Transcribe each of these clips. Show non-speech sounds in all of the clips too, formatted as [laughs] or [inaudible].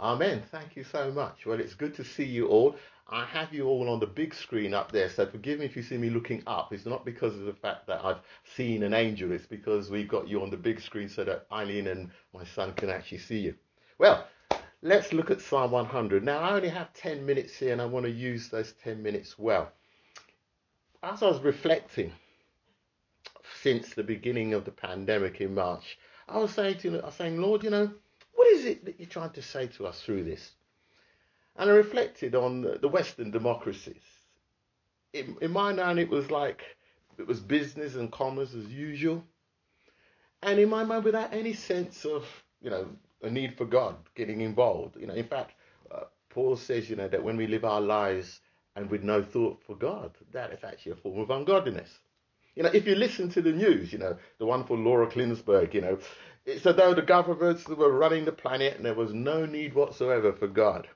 Amen. Thank you so much. Well, it's good to see you all. I have you all on the big screen up there, so forgive me if you see me looking up. It's not because of the fact that I've seen an angel, it's because we've got you on the big screen so that Eileen and my son can actually see you. Well, let's look at Psalm 100. Now, I only have 10 minutes here and I want to use those 10 minutes well. As I was reflecting since the beginning of the pandemic in March, I was saying to you, I was saying, Lord, you know, what is it that you're trying to say to us through this? And I reflected on the Western democracies. In, in my mind, it was like it was business and commerce as usual. And in my mind, without any sense of, you know, a need for God getting involved. You know, in fact, uh, Paul says, you know, that when we live our lives and with no thought for God, that is actually a form of ungodliness. You know, if you listen to the news, you know, the one for Laura Kuenssberg, you know, it's as though the governments were running the planet and there was no need whatsoever for God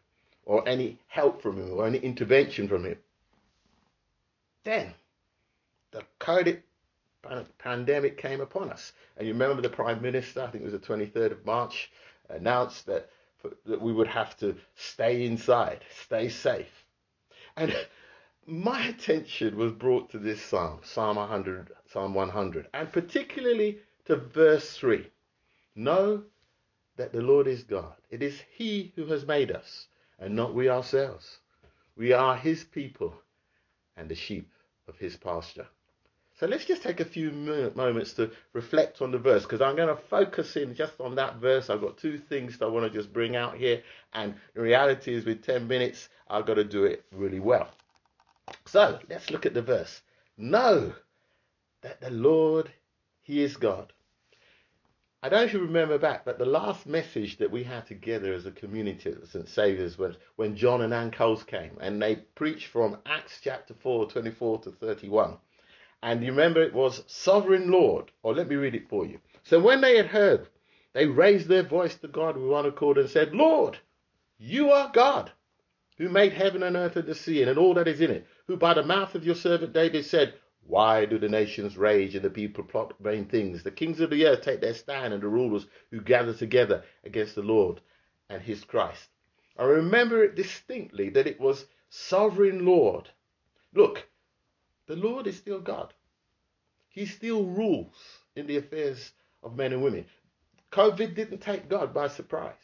or any help from him or any intervention from him. Then the COVID pandemic came upon us. And you remember the Prime Minister, I think it was the 23rd of March, announced that, that we would have to stay inside, stay safe. And [laughs] my attention was brought to this psalm, Psalm 100, Psalm 100, and particularly to verse 3. Know that the Lord is God. It is He who has made us and not we ourselves. We are his people and the sheep of his pasture. So let's just take a few moments to reflect on the verse because I'm going to focus in just on that verse. I've got two things that I want to just bring out here, and the reality is, with 10 minutes, I've got to do it really well. So let's look at the verse. Know that the Lord, He is God. I don't know if you remember back, but the last message that we had together as a community at St. Saviour's was when John and Ann Coles came and they preached from Acts chapter 4, 24 to 31. And you remember it was Sovereign Lord, or let me read it for you. So when they had heard, they raised their voice to God with one accord and said, Lord, you are God, who made heaven and earth and the sea and all that is in it, who by the mouth of your servant David said, why do the nations rage and the people plot vain things? The kings of the earth take their stand and the rulers who gather together against the Lord and his Christ. I remember it distinctly that it was sovereign Lord. Look, the Lord is still God. He still rules in the affairs of men and women. COVID didn't take God by surprise.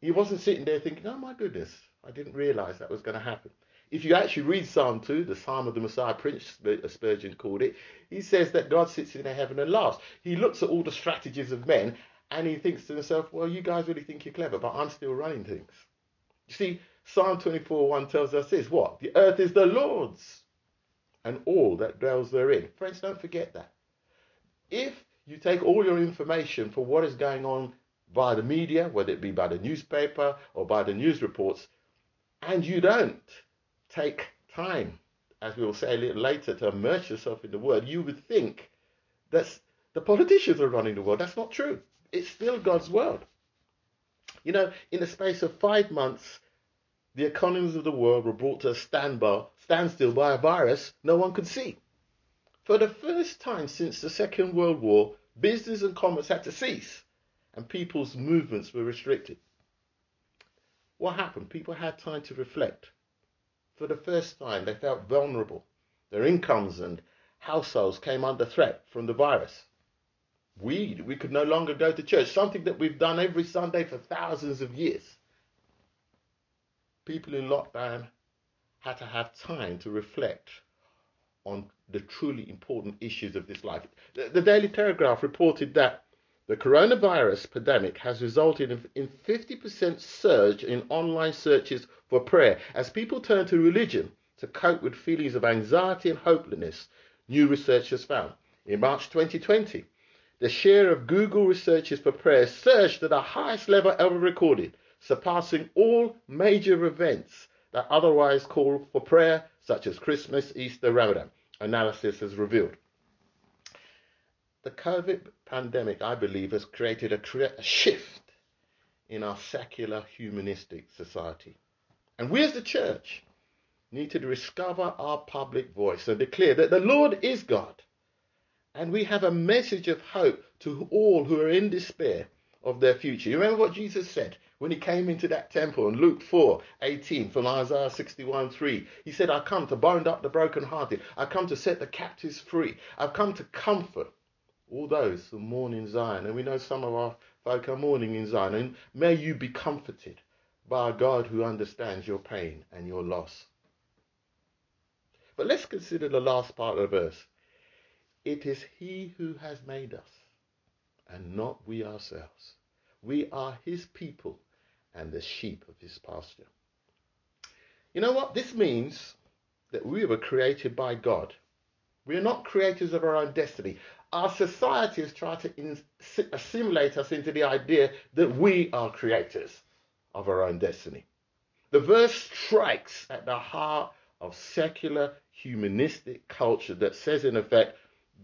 He wasn't sitting there thinking, oh my goodness, I didn't realize that was going to happen. If you actually read Psalm 2, the Psalm of the Messiah, Prince uh, Spurgeon called it, he says that God sits in heaven and laughs. He looks at all the strategies of men and he thinks to himself, well, you guys really think you're clever, but I'm still running things. You see, Psalm 24 1 tells us this what? The earth is the Lord's and all that dwells therein. Friends, don't forget that. If you take all your information for what is going on by the media, whether it be by the newspaper or by the news reports, and you don't take time, as we will say a little later, to immerse yourself in the Word, you would think that the politicians are running the world. That's not true. It's still God's world. You know, in the space of five months, the economies of the world were brought to a standby, standstill by a virus no one could see. For the first time since the Second World War, business and commerce had to cease and people's movements were restricted. What happened? People had time to reflect for the first time, they felt vulnerable. Their incomes and households came under threat from the virus. We, we could no longer go to church, something that we've done every Sunday for thousands of years. People in lockdown had to have time to reflect on the truly important issues of this life. The, the Daily Telegraph reported that the coronavirus pandemic has resulted in 50% surge in online searches for prayer as people turn to religion to cope with feelings of anxiety and hopelessness, new research has found. In March 2020, the share of Google researches for prayer surged to the highest level ever recorded, surpassing all major events that otherwise call for prayer, such as Christmas, Easter, Ramadan, analysis has revealed. The COVID pandemic, I believe, has created a, a shift in our secular humanistic society. And we as the church need to discover our public voice and declare that the Lord is God. And we have a message of hope to all who are in despair of their future. You remember what Jesus said when he came into that temple in Luke 4 18 from Isaiah 61 3. He said, I come to bind up the brokenhearted. I come to set the captives free. I've come to comfort all those who mourn in Zion. And we know some of our folk are mourning in Zion. And may you be comforted by a God who understands your pain and your loss. But let's consider the last part of the verse. It is He who has made us, and not we ourselves. We are His people and the sheep of his pasture. You know what? This means that we were created by God. We are not creators of our own destiny. Our society has tried to in- assimilate us into the idea that we are creators of our own destiny. The verse strikes at the heart of secular humanistic culture that says, in effect,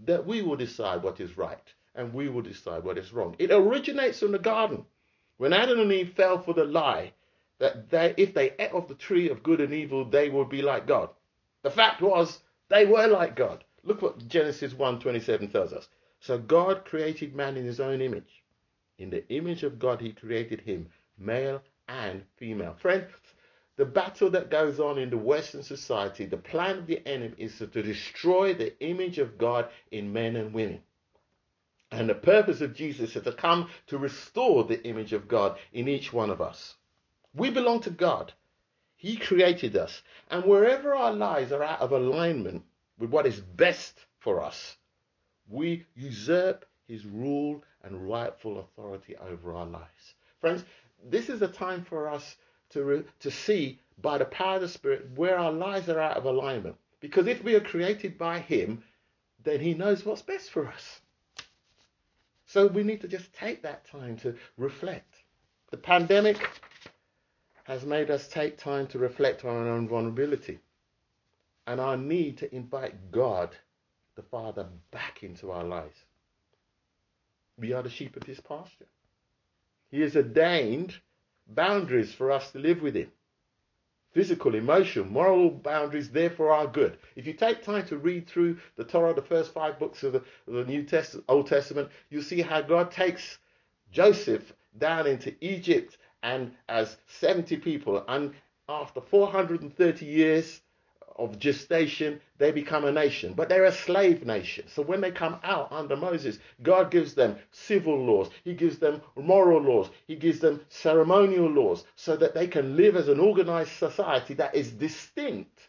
that we will decide what is right and we will decide what is wrong. It originates from the garden. When Adam and Eve fell for the lie that they, if they ate of the tree of good and evil, they would be like God. The fact was, they were like God. Look what Genesis 1:27 tells us. So God created man in his own image. In the image of God, he created him, male and female. Friends, the battle that goes on in the Western society, the plan of the enemy is to destroy the image of God in men and women. And the purpose of Jesus is to come to restore the image of God in each one of us. We belong to God. He created us. And wherever our lives are out of alignment with what is best for us, we usurp his rule and rightful authority over our lives. Friends, this is a time for us to, re- to see by the power of the Spirit where our lives are out of alignment. Because if we are created by him, then he knows what's best for us. So we need to just take that time to reflect. The pandemic has made us take time to reflect on our own vulnerability and our need to invite God, the Father, back into our lives. We are the sheep of his pasture. He has ordained boundaries for us to live within physical, emotional, moral boundaries, therefore are good. If you take time to read through the Torah, the first five books of the, the New Testament, Old Testament, you'll see how God takes Joseph down into Egypt and as 70 people, and after 430 years, of gestation, they become a nation. But they're a slave nation. So when they come out under Moses, God gives them civil laws, He gives them moral laws, He gives them ceremonial laws, so that they can live as an organized society that is distinct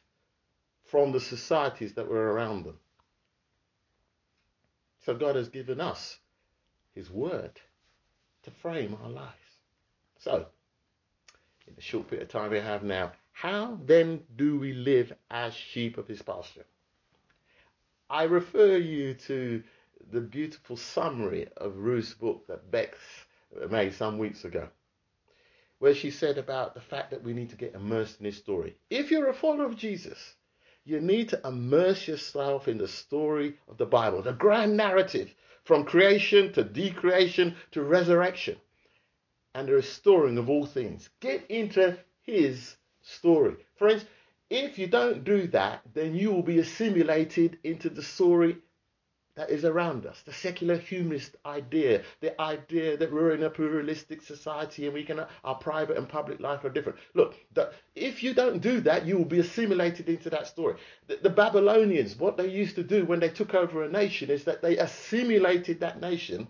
from the societies that were around them. So God has given us His word to frame our lives. So, in the short bit of time we have now, how then do we live as sheep of his pasture? I refer you to the beautiful summary of Ruth's book that Bex made some weeks ago, where she said about the fact that we need to get immersed in his story. If you're a follower of Jesus, you need to immerse yourself in the story of the Bible, the grand narrative from creation to decreation to resurrection and the restoring of all things. Get into his story. Friends, if you don't do that, then you will be assimilated into the story that is around us, the secular humanist idea, the idea that we're in a pluralistic society and we can our private and public life are different. Look, the, if you don't do that, you will be assimilated into that story. The, the Babylonians, what they used to do when they took over a nation is that they assimilated that nation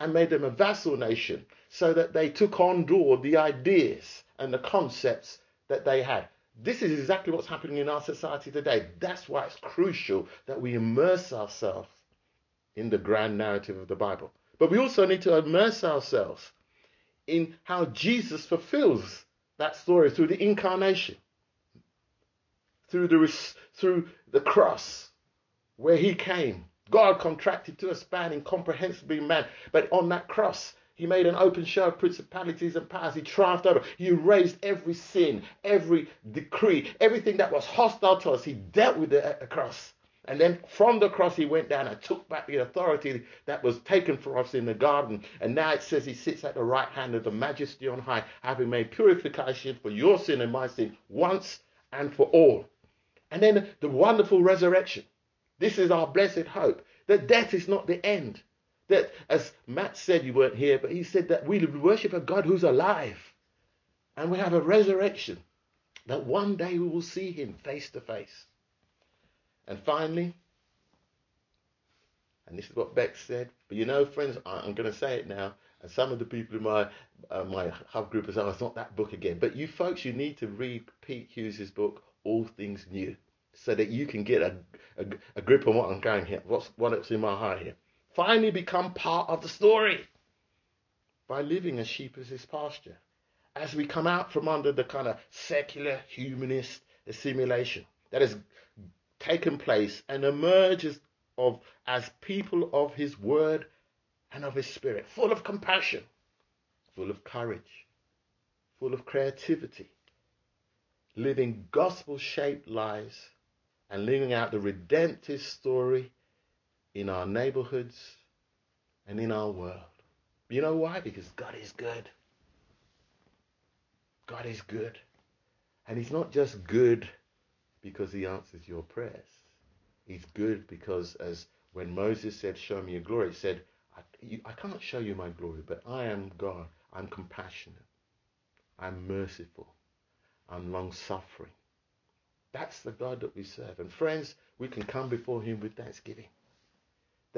and made them a vassal nation so that they took on board the ideas and the concepts that they had. This is exactly what's happening in our society today. That's why it's crucial that we immerse ourselves in the grand narrative of the Bible. But we also need to immerse ourselves in how Jesus fulfills that story through the incarnation, through the, through the cross, where he came. God contracted to a span incomprehensibly man, but on that cross, he made an open show of principalities and powers. He triumphed over. He raised every sin, every decree, everything that was hostile to us. He dealt with it at the cross. And then from the cross, he went down and took back the authority that was taken for us in the garden. And now it says he sits at the right hand of the majesty on high, having made purification for your sin and my sin once and for all. And then the wonderful resurrection. This is our blessed hope that death is not the end. That, as Matt said, you weren't here, but he said that we worship a God who's alive. And we have a resurrection that one day we will see him face to face. And finally, and this is what Beck said, but you know, friends, I'm going to say it now. And some of the people in my uh, my hub group are saying, oh, it's not that book again. But you folks, you need to read Pete Hughes's book, All Things New, so that you can get a, a, a grip on what I'm going here, what's what's in my heart here. Finally, become part of the story by living as sheep as his pasture. As we come out from under the kind of secular humanist assimilation that has taken place and emerges of as people of his word and of his spirit, full of compassion, full of courage, full of creativity, living gospel shaped lives and living out the redemptive story in our neighborhoods and in our world. You know why? Because God is good. God is good. And He's not just good because He answers your prayers. He's good because, as when Moses said, Show me your glory, he said, I, you, I can't show you my glory, but I am God. I'm compassionate. I'm merciful. I'm long suffering. That's the God that we serve. And friends, we can come before Him with thanksgiving.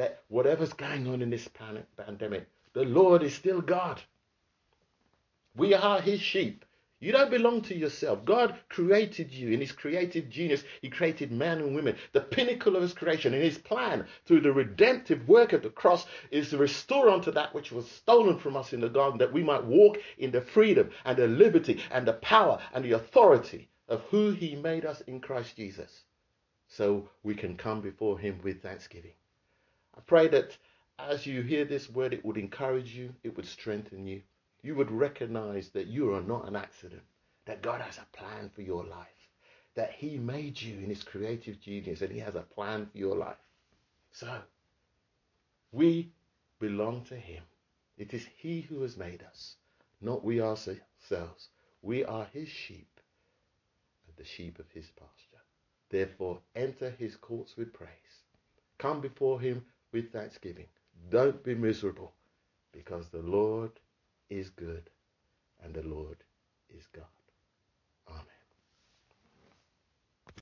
That whatever's going on in this planet pandemic, the Lord is still God. We are His sheep. You don't belong to yourself. God created you in His creative genius. He created man and women. The pinnacle of His creation and His plan through the redemptive work of the cross is to restore unto that which was stolen from us in the garden that we might walk in the freedom and the liberty and the power and the authority of who He made us in Christ Jesus. So we can come before Him with thanksgiving. I pray that as you hear this word, it would encourage you, it would strengthen you you would recognize that you are not an accident, that God has a plan for your life, that He made you in His creative genius and He has a plan for your life. So, we belong to Him. It is He who has made us, not we ourselves. We are His sheep and the sheep of His pasture. Therefore, enter His courts with praise. Come before Him with thanksgiving. Don't be miserable because the Lord is good and the Lord is God.